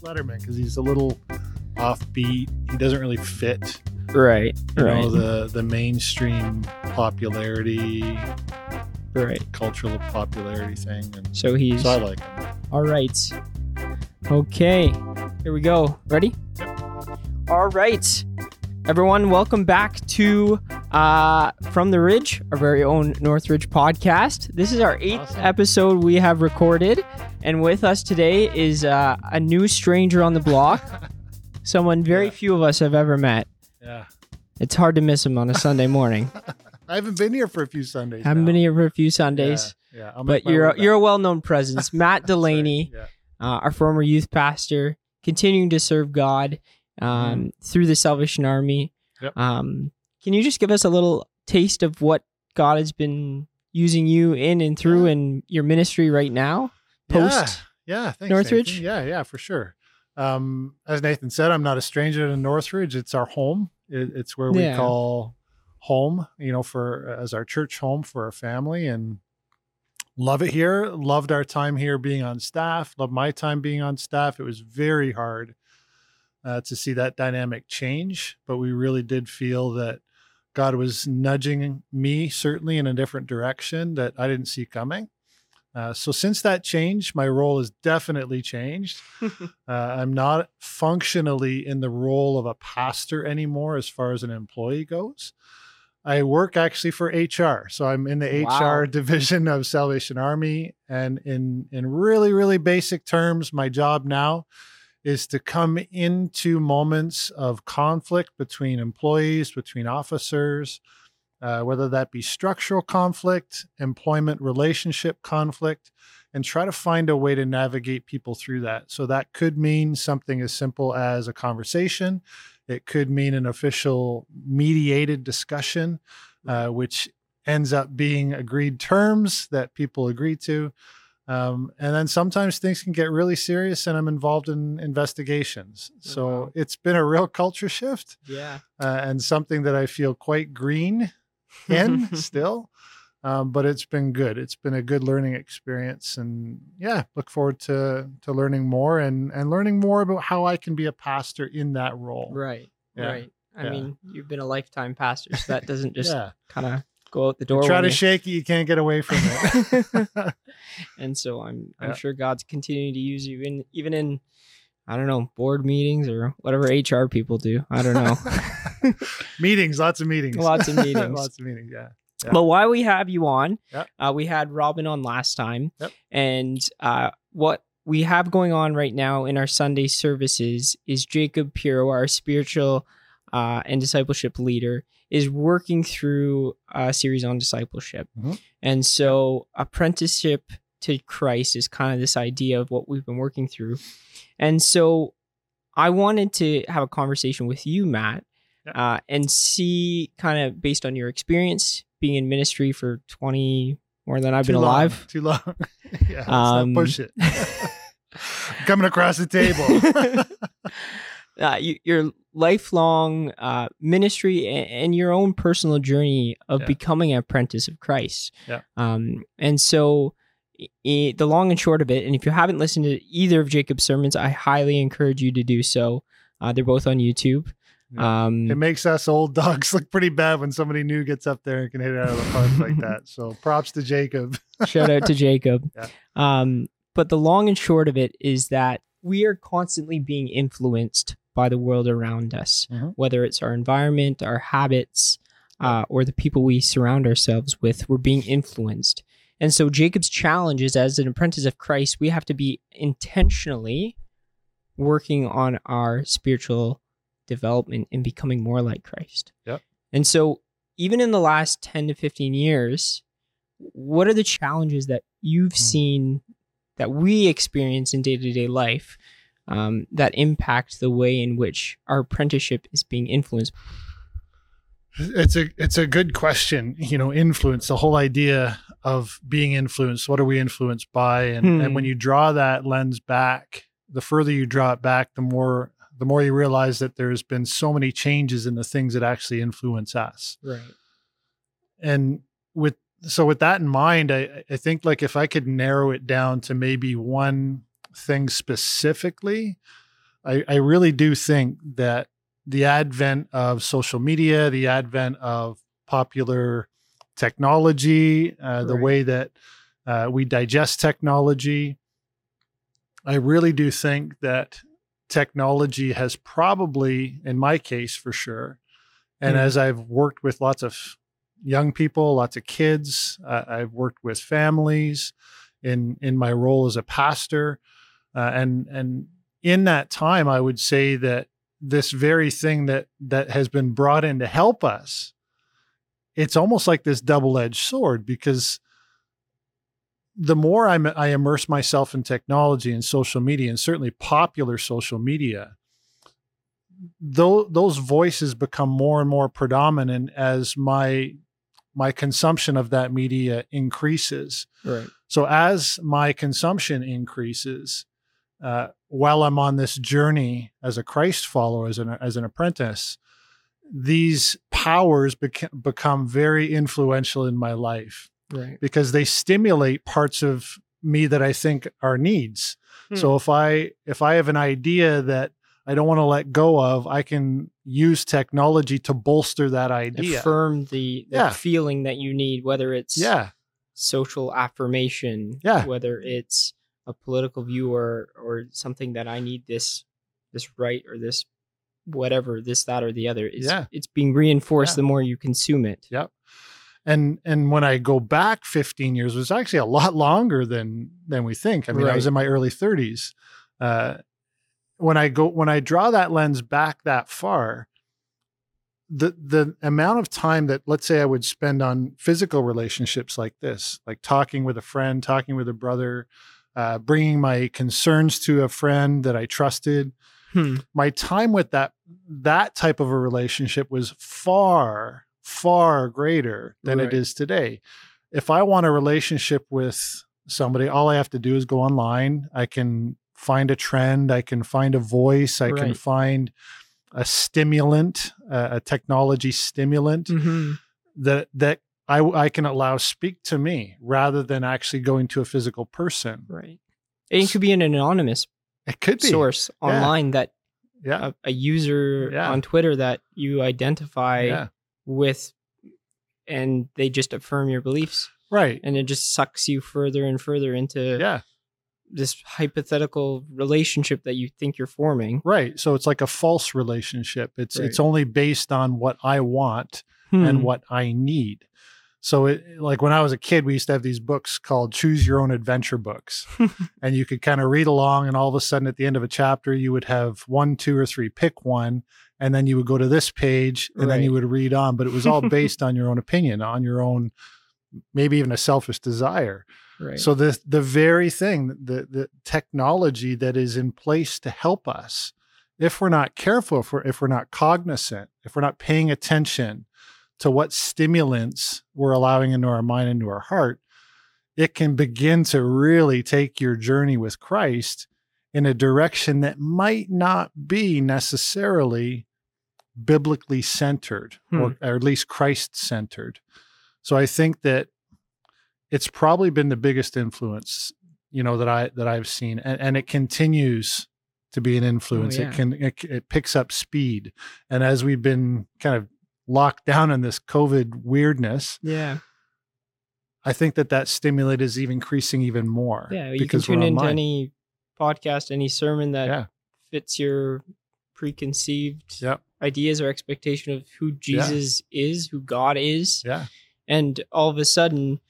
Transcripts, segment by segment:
Letterman because he's a little offbeat. He doesn't really fit, Right. you right. know, the the mainstream popularity, right. cultural popularity thing. And So he's so I like him. all right. Okay. Here we go. Ready? All right. Everyone, welcome back to uh, From the Ridge, our very own Northridge podcast. This is our eighth Awesome. episode we have recorded, and with us today is uh, a new stranger on the block, someone very Yeah. few of us have ever met. Yeah, It's hard to miss him on a Sunday morning. I haven't been here for a few Sundays. I haven't now. been here for a few Sundays, Yeah, yeah but you're a, you're a well-known presence, Matt Delaney. Yeah. uh, our former youth pastor, continuing to serve God um, through the Salvation Army. Yep. Um, can you just give us a little taste of what God has been using you in and through in your ministry right now? Post Yeah, yeah thanks, Northridge? Nathan. Yeah, yeah, for sure. Um, as Nathan said, I'm not a stranger to Northridge. It's our home. It, it's where we Yeah. call home, you know, for as our church home for our family, and love it here. Loved our time here being on staff. Loved my time being on staff. It was very hard uh, to see that dynamic change, but we really did feel that God was nudging me certainly in a different direction that I didn't see coming. Uh, so since that change, my role has definitely changed. uh, I'm not functionally in the role of a pastor anymore as far as an employee goes. I work actually for HR, so I'm in the Wow. HR division of Salvation Army, and in in really really basic terms, my job now is to come into moments of conflict between employees, between officers, uh, whether that be structural conflict, employment relationship conflict, and try to find a way to navigate people through that. So that could mean something as simple as a conversation. It could mean an official mediated discussion, uh, which ends up being agreed terms that people agree to. Um, and then sometimes things can get really serious, and I'm involved in investigations. So Wow. it's been a real culture shift Yeah. uh, and something that I feel quite green in still. Um, but it's been good. It's been a good learning experience, and yeah, look forward to to learning more and and learning more about how I can be a pastor in that role. Right. Yeah. Right. I Yeah. mean, you've been a lifetime pastor, so that doesn't just yeah, kind of go out the door. try to you- shake it, you can't get away from it. and so I'm I'm sure God's continuing to use you in even in I don't know board meetings or whatever HR people do. I don't know. meetings, lots of meetings, Lots of meetings. lots of meetings. Yeah, Yeah. But why we have you on, Yep. uh, we had Robin on last time, Yep. and uh, what we have going on right now in our Sunday services is Jacob Piro, our spiritual uh, and discipleship leader, is working through a series on discipleship, Mhm. and so apprenticeship to Christ is kind of this idea of what we've been working through, and so I wanted to have a conversation with you, Matt, uh, and see kind of based on your experience being in ministry for 20 more than I've Too been long, alive. Too long. yeah, Um, push it. Coming across the table. uh, you, your lifelong uh, ministry and, and your own personal journey of Yeah. becoming an apprentice of Christ. Yeah. Um, and so the long and short of it, and if you haven't listened to either of Jacob's sermons, I highly encourage you to do so. Uh, they're both on YouTube. Yeah. Um, it makes us old dogs look pretty bad when somebody new gets up there and can hit it out of the park like that. So props to Jacob. Shout out to Jacob. Yeah. Um, but the long and short of it is that we are constantly being influenced by the world around us, Mhm. whether it's our environment, our habits, uh, or the people we surround ourselves with. We're being influenced. And so Jacob's challenge is as an apprentice of Christ, we have to be intentionally working on our spiritual development and becoming more like Christ. Yep. And so even in the last 10 to 15 years, what are the challenges that you've Hmm. seen that we experience in day-to-day life um, that impact the way in which our apprenticeship is being influenced It's a it's a good question. You know, influence the whole idea of being influenced. What are we influenced by? And Hmm. and when you draw that lens back, the further you draw it back, the more the more you realize that there's been so many changes in the things that actually influence us. right and with so with that in mind I, I think like if i could narrow it down to maybe one thing specifically I, I really do think that the advent of social media, the advent of popular technology, uh, the way that uh, we digest technology, I really do think that technology has probably, in my case for sure, and Hmm. as I've worked with lots of young people, lots of kids, uh, I've worked with families in in my role as a pastor, uh, and and in that time, I would say that this very thing that that has been brought in to help us, it's almost like this double edged sword because the more I'm, I immerse myself in technology and social media, and certainly popular social media, though those voices become more and more predominant as my my consumption of that media increases. Right. So as my consumption increases, uh, while I'm on this journey as a Christ follower, as an as an apprentice, these powers bec- become very influential in my life Right. because they stimulate parts of me that I think are needs. Hmm. So if I if I have an idea that I don't want to let go of, I can use technology to bolster that idea. Affirm the, the Yeah. feeling that you need, whether it's yeah, social affirmation, Yeah. whether it's a political view or or something that I need this this right or this whatever this that or the other. is Yeah. it's being reinforced Yeah. the more you consume it. Yep. And and when I go back 15 years, was actually a lot longer than than we think. I mean, I was in my early 30s. Uh, when I go when I draw that lens back that far, the the amount of time that let's say I would spend on physical relationships like this, like talking with a friend, talking with a brother, uh, bringing my concerns to a friend that I trusted, Hmm. my time with that that type of a relationship was far far greater than Right. it is today if i want a relationship with somebody all i have to do is go online i can find a trend i can find a voice i can find a stimulant uh, a technology stimulant Mhm. that that I, I can allow speak to me rather than actually going to a physical person Right. It could be an anonymous it could be source online that yeah a, a user Yeah. on Twitter that you identify yeah with and they just affirm your beliefs right and it just sucks you further and further into yeah this hypothetical relationship that you think you're forming. Right. So it's like a false relationship. It's it's only based on what I want Hmm. and what I need. So it like when I was a kid, we used to have these books called choose your own adventure books. and you could kind of read along and all of a sudden at the end of a chapter you would have one, two or three, pick one, and then you would go to this page and then you would read on, but it was all based on your own opinion, on your own maybe even a selfish desire. right. So the the very thing, the the technology that is in place to help us, if we're not careful, if we're if we're not cognizant, if we're not paying attention to what stimulants we're allowing into our mind, into our heart, it can begin to really take your journey with Christ in a direction that might not be necessarily biblically centered or, or at least Christ centered. So I think that it's probably been the biggest influence, you know, that I that I've seen, and, and it continues to be an oh, influence. yeah. It can it, it picks up speed, and as we've been kind of locked down in this COVID weirdness, yeah. I think that that stimulate is even increasing even more. Yeah. You can because we're tune into any podcast, any sermon that Yeah. fits your preconceived Yep. ideas or expectation of who Jesus is, who God is. Yeah. And all of a sudden,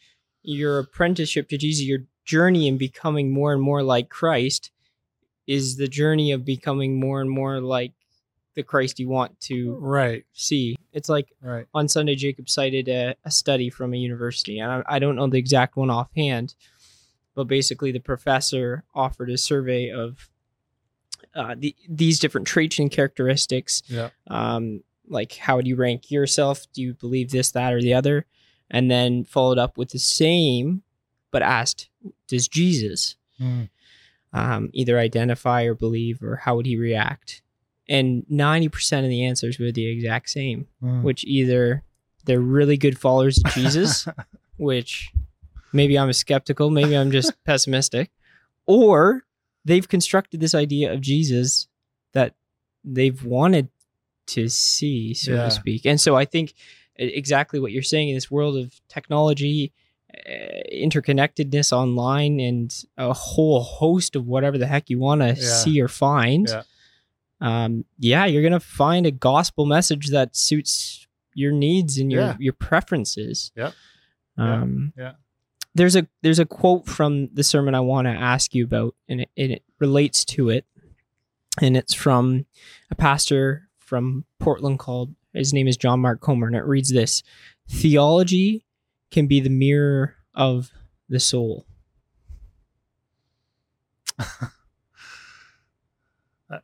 your apprenticeship to Jesus, your journey in becoming more and more like Christ, is the journey of becoming more and more like the Christ you want to Right. see. It's like Right. on Sunday, Jacob cited a, a study from a university, and I, I don't know the exact one offhand, but basically the professor offered a survey of uh, the, these different traits and characteristics. Yeah. Um, like, how would you rank yourself? Do you believe this, that, or the other? And then followed up with the same, but asked, does Jesus Mm. um, either identify or believe, or how would he react? And 90% of the answers were the exact same Mm. which either they're really good followers of Jesus, which maybe I'm a skeptical, maybe I'm just pessimistic, or they've constructed this idea of Jesus that they've wanted to see, so Yeah. to speak. And so I think exactly what you're saying in this world of technology, uh, interconnectedness online, and a whole host of whatever the heck you want to Yeah. see or find. Yeah. Um, yeah, you're gonna find a gospel message that suits your needs and your Yeah. your preferences. Yeah. Yeah. Um, Yeah. There's a there's a quote from the sermon I want to ask you about, and it, and it relates to it, and it's from a pastor from Portland called his name is John Mark Comer, and it reads this: Theology can be the mirror of the soul.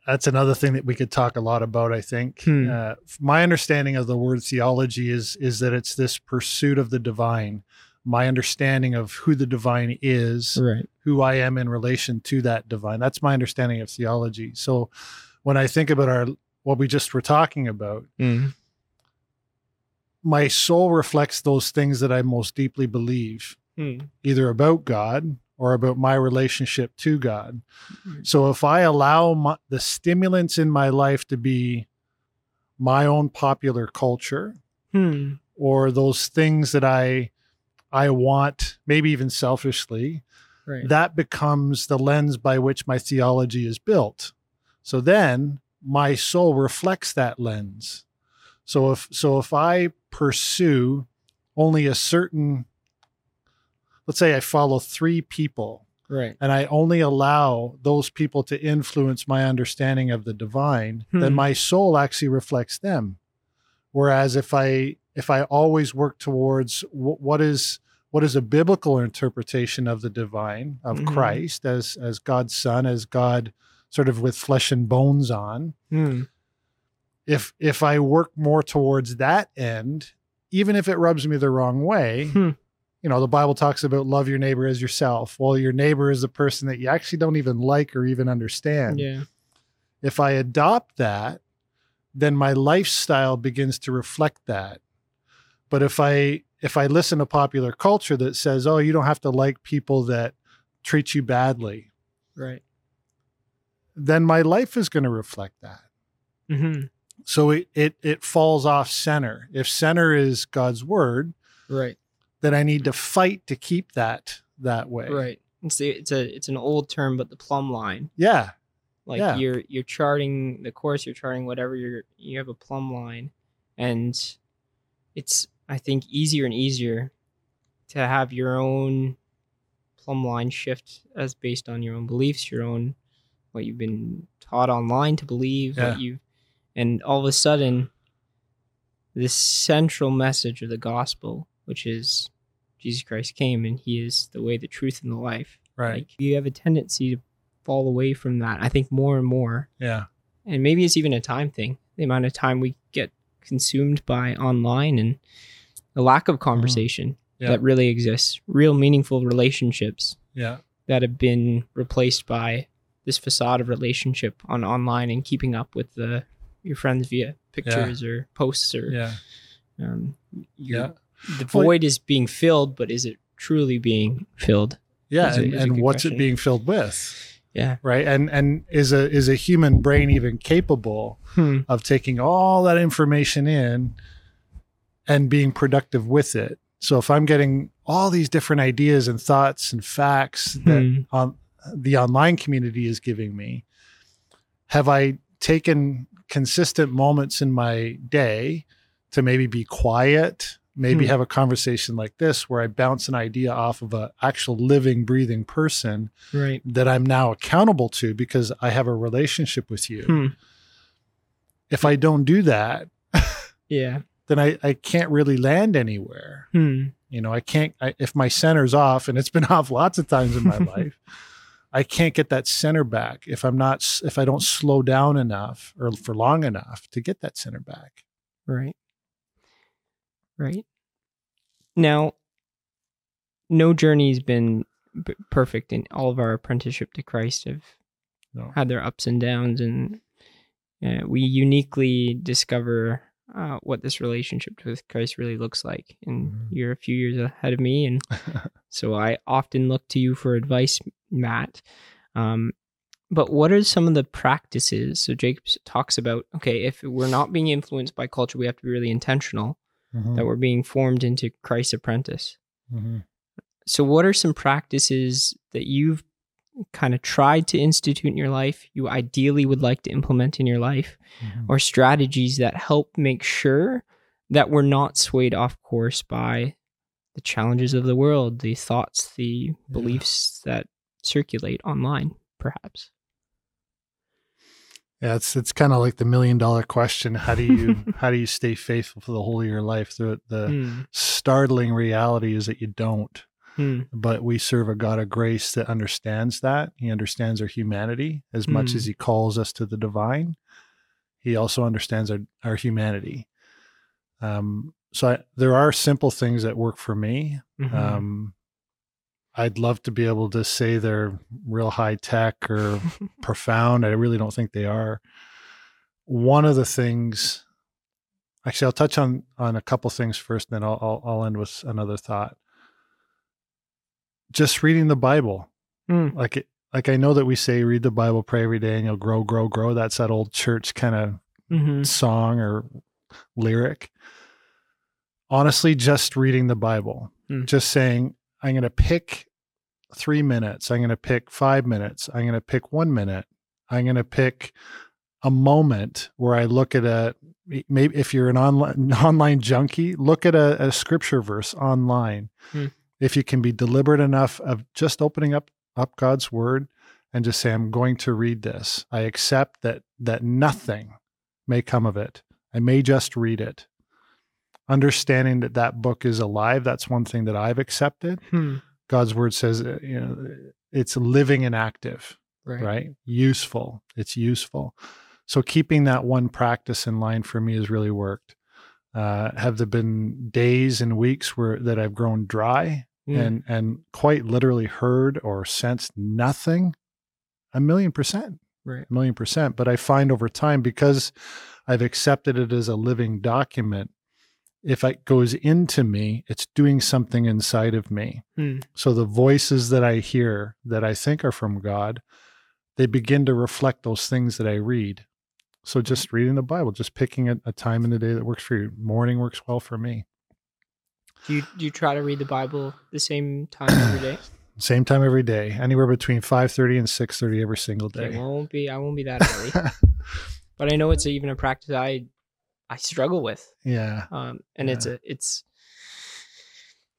That's another thing that we could talk a lot about. I think Hmm. uh, my understanding of the word theology is is that it's this pursuit of the divine. My understanding of who the divine is, Right. who I am in relation to that divine. That's my understanding of theology. So, when I think about our what we just were talking about, Mm. my soul reflects those things that I most deeply believe, Mm. either about God or about my relationship to God. Mm. So if I allow my, the stimulants in my life to be my own popular culture Hmm. or those things that I I want, maybe even selfishly, Right. that becomes the lens by which my theology is built. So then my soul reflects that lens. So if so if I pursue only a certain let's say I follow 3 people right. and I only allow those people to influence my understanding of the divine, then Hmm. my soul actually reflects them. Whereas if I if I always work towards wh- what is what is a biblical interpretation of the divine of Mhm. Christ as as God's Son, as God sort of with flesh and bones on, Hmm. if if I work more towards that end, even if it rubs me the wrong way, Hmm. You know, the Bible talks about love your neighbor as yourself. Well, your neighbor is the person that you actually don't even like or even understand. Yeah. If I adopt that, then my lifestyle begins to reflect that. But if I if I listen to popular culture that says, "Oh, you don't have to like people that treat you badly," Right. then my life is going to reflect that. hmm So it, it it falls off center. If center is God's word, Right. Then I need to fight to keep that that way. Right. It's the, it's a it's an old term, but the plumb line. Yeah. Like Yeah. you're you're charting the course, you're charting whatever you're you have a plumb line, and it's I think easier and easier to have your own plumb line shift as based on your own beliefs, your own what you've been taught online to believe, Yeah. what you and all of a sudden this central message of the gospel, which is Jesus Christ came and he is the way, the truth, and the life. Right. Like you have a tendency to fall away from that. I think more and more, yeah. and maybe it's even a time thing. The amount of time we get consumed by online and the lack of conversation Mm-hmm. Yeah. that really exists, real meaningful relationships Yeah. that have been replaced by this facade of relationship on online and keeping up with the your friends via pictures or posts or Yeah. um, Yeah. The Well- void is being filled, but is it truly being filled? Yeah. And, a and what's question. it being filled with? Yeah. Right. And and is a is a human brain even capable Hmm. of taking all that information in and being productive with it? So if I'm getting all these different ideas and thoughts and facts that Hmm. on the online community is giving me, have I taken consistent moments in my day to maybe be quiet, maybe Hmm. have a conversation like this where I bounce an idea off of an actual living, breathing person Right. that I'm now accountable to because I have a relationship with you. Hmm. If I don't do that, Yeah. then I, I can't really land anywhere. Hmm. You know, I can't, I, if my center's off, and it's been off lots of times in my life, I can't get that center back if I'm not, if I don't slow down enough or for long enough to get that center back. Right. Right. Now, no journey's been b- perfect, and all of our apprenticeship to Christ have No. had their ups and downs, and uh, we uniquely discover uh, what this relationship with Christ really looks like. And Mhm. you're a few years ahead of me, and so I often look to you for advice, Matt. Um, but what are some of the practices? So Jacob talks about okay, if we're not being influenced by culture, we have to be really intentional Mhm. that we're being formed into Christ's apprentice. Mhm. So, what are some practices that you've kind of tried to institute in your life, you ideally would like to implement in your life, Mhm. or strategies that help make sure that we're not swayed off course by the challenges of the world, the thoughts, the beliefs that circulate online, perhaps? Yeah, it's it's kind of like the million dollar question. How do you how do you stay faithful for the whole of your life? The the Hmm. startling reality is that you don't. Hmm. But we serve a God of grace that understands that. He understands our humanity as much Hmm. as he calls us to the divine. He also understands our, our humanity. Um, so I, there are simple things that work for me. Mhm. Um, I'd love to be able to say they're real high tech or profound. I really don't think they are. One of the things, actually, I'll touch on on a couple things first, then I'll I'll, I'll end with another thought. Just reading the Bible, Hmm. like it, like I know that we say read the Bible, pray every day, and you'll grow, grow, grow. That's that old church kind of Mhm. song or lyric. Honestly, just reading the Bible, Hmm. just saying, I'm going to pick three minutes. I'm going to pick five minutes. I'm going to pick one minute. I'm going to pick a moment where I look at a, maybe if you're an online, online junkie, look at a, a scripture verse online. Hmm. If you can be deliberate enough of just opening up, up God's word and just say, I'm going to read this. I accept that, that nothing may come of it. I may just read it. Understanding that that book is alive, that's one thing that I've accepted. Hmm. God's word says, uh, you know, it's living and active, Right. right? Useful. It's useful. So keeping that one practice in line for me has really worked. Uh, have there been days and weeks where that I've grown dry and and quite literally heard or sensed nothing? A million percent right. a million percent. But I find over time, because I've accepted it as a living document, if it goes into me, it's doing something inside of me. Hmm. So the voices that I hear that I think are from God, they begin to reflect those things that I read. So just reading the Bible, just picking a, a time in the day that works for you. Morning works well for me. Do you do you try to read the Bible the same time every day? Same time every day, anywhere between five thirty and six thirty every single day. Okay, I won't be I won't be that early, but I know it's even a practice I I struggle with. yeah. um, and it's a it's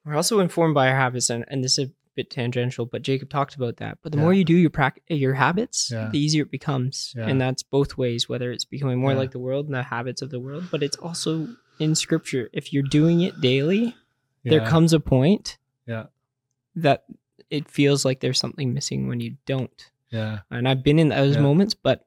we're also informed by our habits and, and this is a bit tangential but jacob talked about that but the Yeah. more you do your practice, your habits Yeah. the easier it becomes Yeah. and that's both ways whether it's becoming more Yeah. like the world and the habits of the world but it's also in scripture if you're doing it daily there comes a point Yeah. that it feels like there's something missing when you don't Yeah. and i've been in those Yeah. moments but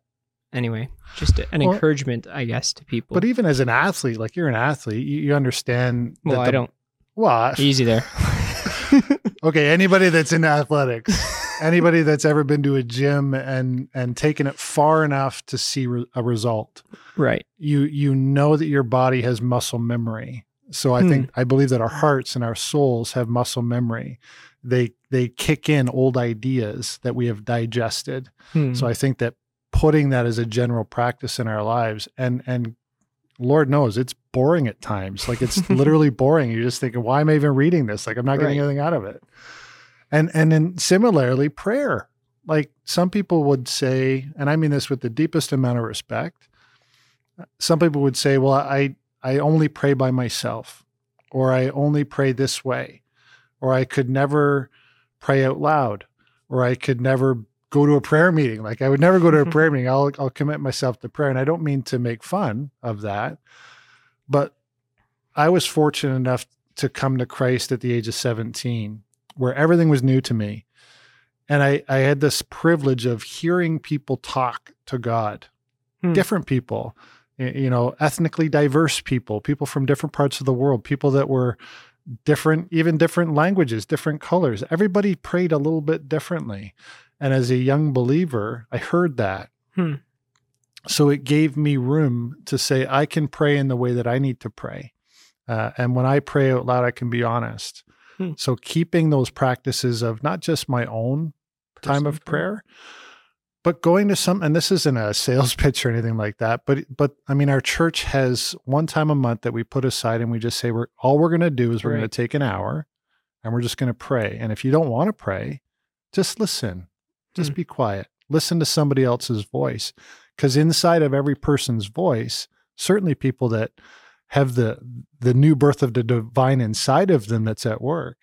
anyway just an Well- encouragement i guess to people But even as an athlete, like you're an athlete, you, you understand. well i the- don't Well, easy there okay. Anybody that's in athletics, anybody that's ever been to a gym and and taken it far enough to see re- a result, right you you know that your body has muscle memory. So I Hmm. think I believe that our hearts and our souls have muscle memory. They they kick in old ideas that we have digested. Hmm. So I think that putting that as a general practice in our lives and and Lord knows it's boring at times. Like it's literally boring. You're just thinking, why am I even reading this? Like I'm not getting Right. anything out of it. And and then similarly, prayer. Like some people would say, and I mean this with the deepest amount of respect. Some people would say, well, I I only pray by myself, or I only pray this way, or I could never pray out loud, or I could never go to a prayer meeting. Like I would never go to a prayer meeting. I'll I'll commit myself to prayer. And I don't mean to make fun of that, but I was fortunate enough to come to Christ at the age of 17, where everything was new to me. And I, I had this privilege of hearing people talk to God, Hmm. different people, you know, ethnically diverse people, people from different parts of the world, people that were different, even different languages, different colors. Everybody prayed a little bit differently. And as a young believer, I heard that. Hmm. So it gave me room to say, I can pray in the way that I need to pray. Uh, and when I pray out loud, I can be honest. Hmm. So keeping those practices of not just my own time Personal of prayer, but going to some and this isn't a sales pitch or anything like that but but i mean our church has one time a month that we put aside and we just say we're all we're going to do is we're Right. going to take an hour and we're just going to pray and if you don't want to pray just listen just Hmm. be quiet listen to somebody else's voice because inside of every person's voice certainly people that have the the new birth of the divine inside of them that's at work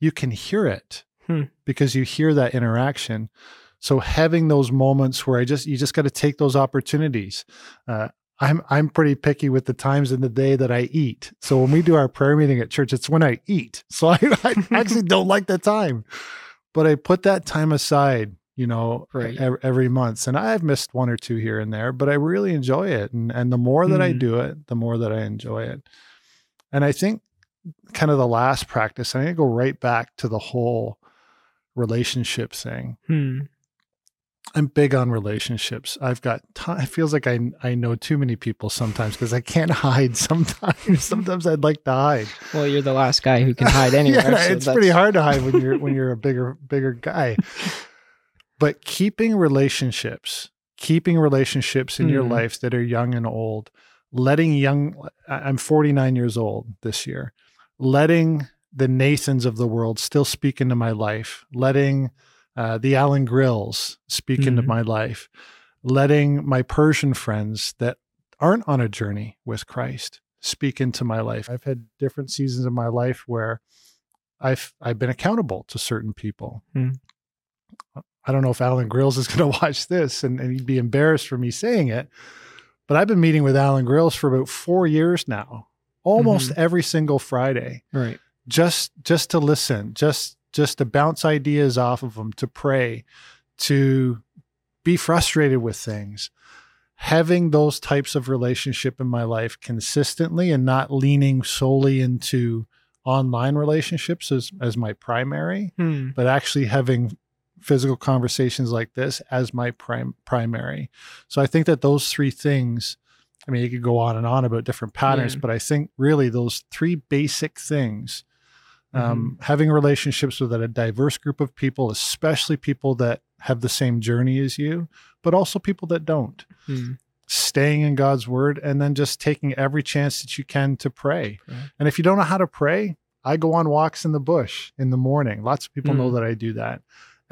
you can hear it Hmm. because you hear that interaction so having those moments where I just you just got to take those opportunities. Uh, I'm I'm pretty picky with the times in the day that I eat. So when we do our prayer meeting at church, it's when I eat. So I, I actually don't like the time, but I put that time aside. You know, Right. ev- every month, and I've missed one or two here and there, but I really enjoy it. And and the more that I Hmm. do it, the more that I enjoy it. And I think kind of the last practice, I need to go right back to the whole relationship thing. Hmm. I'm big on relationships. I've got ton it feels like I I know too many people sometimes because I can't hide sometimes. sometimes I'd like to hide. Well, you're the last guy who can hide anywhere. yeah, so it's pretty hard to hide when you're when you're a bigger bigger guy. But keeping relationships, keeping relationships in your Hmm. life that are young and old, letting young I'm 49 years old this year. Letting the Nathans of the world still speak into my life, letting uh, the Alan Grills speak into Mhm. my life, letting my Persian friends that aren't on a journey with Christ speak into my life. I've had different seasons of my life where I've I've been accountable to certain people. Hmm. I don't know if Alan Grills is going to watch this and, and he'd be embarrassed for me saying it, but I've been meeting with Alan Grills for about four years now, almost Mhm. every single Friday Right. just just to listen just just to bounce ideas off of him, to pray to be frustrated with things having those types of relationship in my life consistently and not leaning solely into online relationships as as my primary Hmm. but actually having physical conversations like this as my prime primary so i think that those three things i mean you could go on and on about different patterns Yeah. but i think really those three basic things um, having relationships with a diverse group of people especially people that have the same journey as you but also people that don't Hmm. staying in God's word and then just taking every chance that you can to pray. And if you don't know how to pray, I go on walks in the bush in the morning. Lots of people know Mm. that I do that.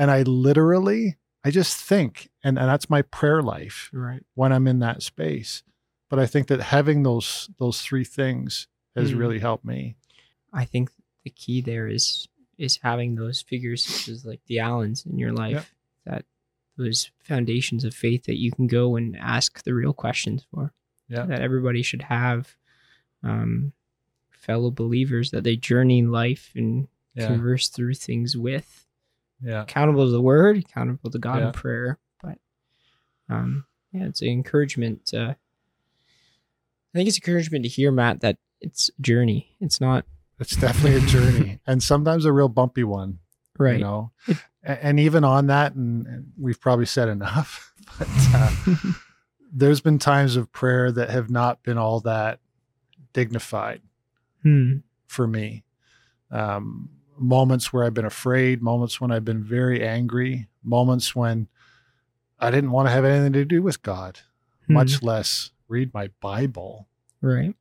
And I literally, I just think, and, and that's my prayer life Right. when I'm in that space. But I think that having those those three things has Mm. really helped me. I think the key there is is having those figures such as like the Allens in your life that those foundations of faith that you can go and ask the real questions for. Yeah. That everybody should have um, fellow believers that they journey life and Yeah. converse through things with. Yeah. Accountable to the word, accountable to God Yeah. in prayer. But um, yeah, it's an encouragement. Uh, I think it's encouragement to hear, Matt, that it's a journey. It's not It's definitely a journey and sometimes a real bumpy one. right. You know, A- and even on that, and, and we've probably said enough, but uh, there's been times of prayer that have not been all that dignified Hmm. for me. Um, moments where I've been afraid, moments when I've been very angry, moments when I didn't want to have anything to do with God, Hmm. much less read my Bible. right.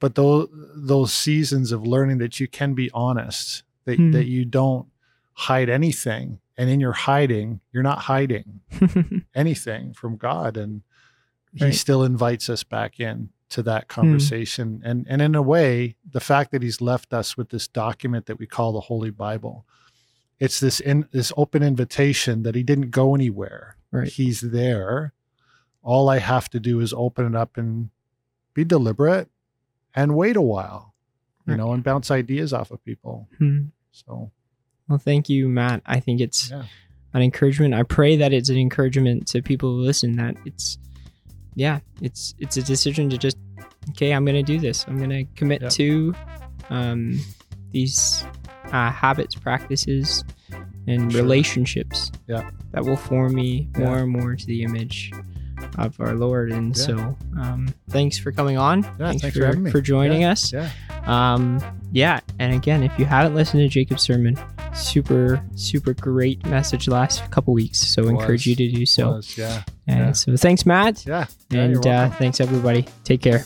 But those those seasons of learning that you can be honest, that Hmm. that you don't hide anything, and in your hiding, you're not hiding anything from God, and He Right. still invites us back in to that conversation. And and in a way, the fact that He's left us with this document that we call the Holy Bible, it's this in this open invitation that He didn't go anywhere. Right. He's there. All I have to do is open it up and be deliberate and wait a while, you Right. know, and bounce ideas off of people. Hmm. So Well, thank you, Matt. I think it's yeah, an encouragement. I pray that it's an encouragement to people who listen. That it's, yeah, it's it's a decision to just, okay, I'm gonna do this. I'm gonna commit Yep. to, um, these uh, habits, practices, and Sure. relationships. Yeah. That will form me Yeah. more and more to the image of our Lord. And Yeah. so, um, thanks for coming on. Yeah, thanks for for, for joining us. yeah, Um, yeah, and again, if you haven't listened to Jacob's sermon, super super great message last couple weeks. So It encourage you to do so. Was, yeah. And yeah. so thanks, Matt, Yeah. Yeah, and uh, thanks everybody. Take care.